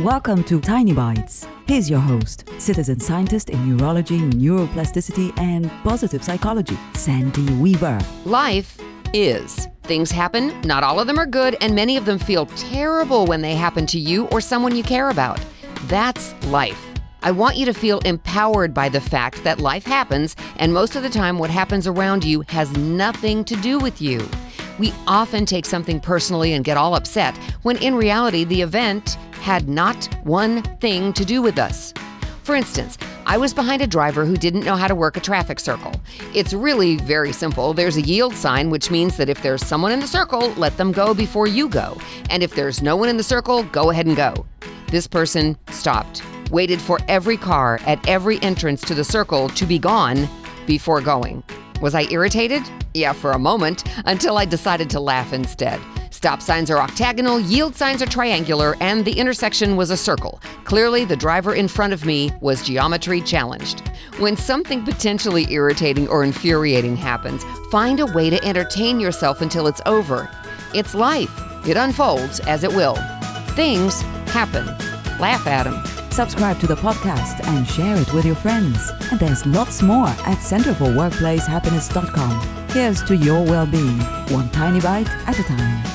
Welcome to Tiny Bites. Here's your host, citizen scientist in neurology, neuroplasticity, and positive psychology, Sandy Weaver. Life is. Things happen, not all of them are good, and many of them feel terrible when they happen to you or someone you care about. That's life. I want you to feel empowered by the fact that life happens, and most of the time, what happens around you has nothing to do with you. We often take something personally and get all upset, when in reality, the event had not one thing to do with us. For instance, I was behind a driver who didn't know how to work a traffic circle. It's really very simple. There's a yield sign, which means that if there's someone in the circle, let them go before you go. And if there's no one in the circle, go ahead and go. This person stopped, waited for every car at every entrance to the circle to be gone before going. Was I irritated? Yeah, for a moment, until I decided to laugh instead. Stop signs are octagonal, yield signs are triangular, and the intersection was a circle. Clearly, the driver in front of me was geometry challenged. When something potentially irritating or infuriating happens, find a way to entertain yourself until it's over. It's life, it unfolds as it will. Things happen. Laugh at them. Subscribe to the podcast and share it with your friends. And there's lots more at centerforworkplacehappiness.com. Here's to your well being, one tiny bite at a time.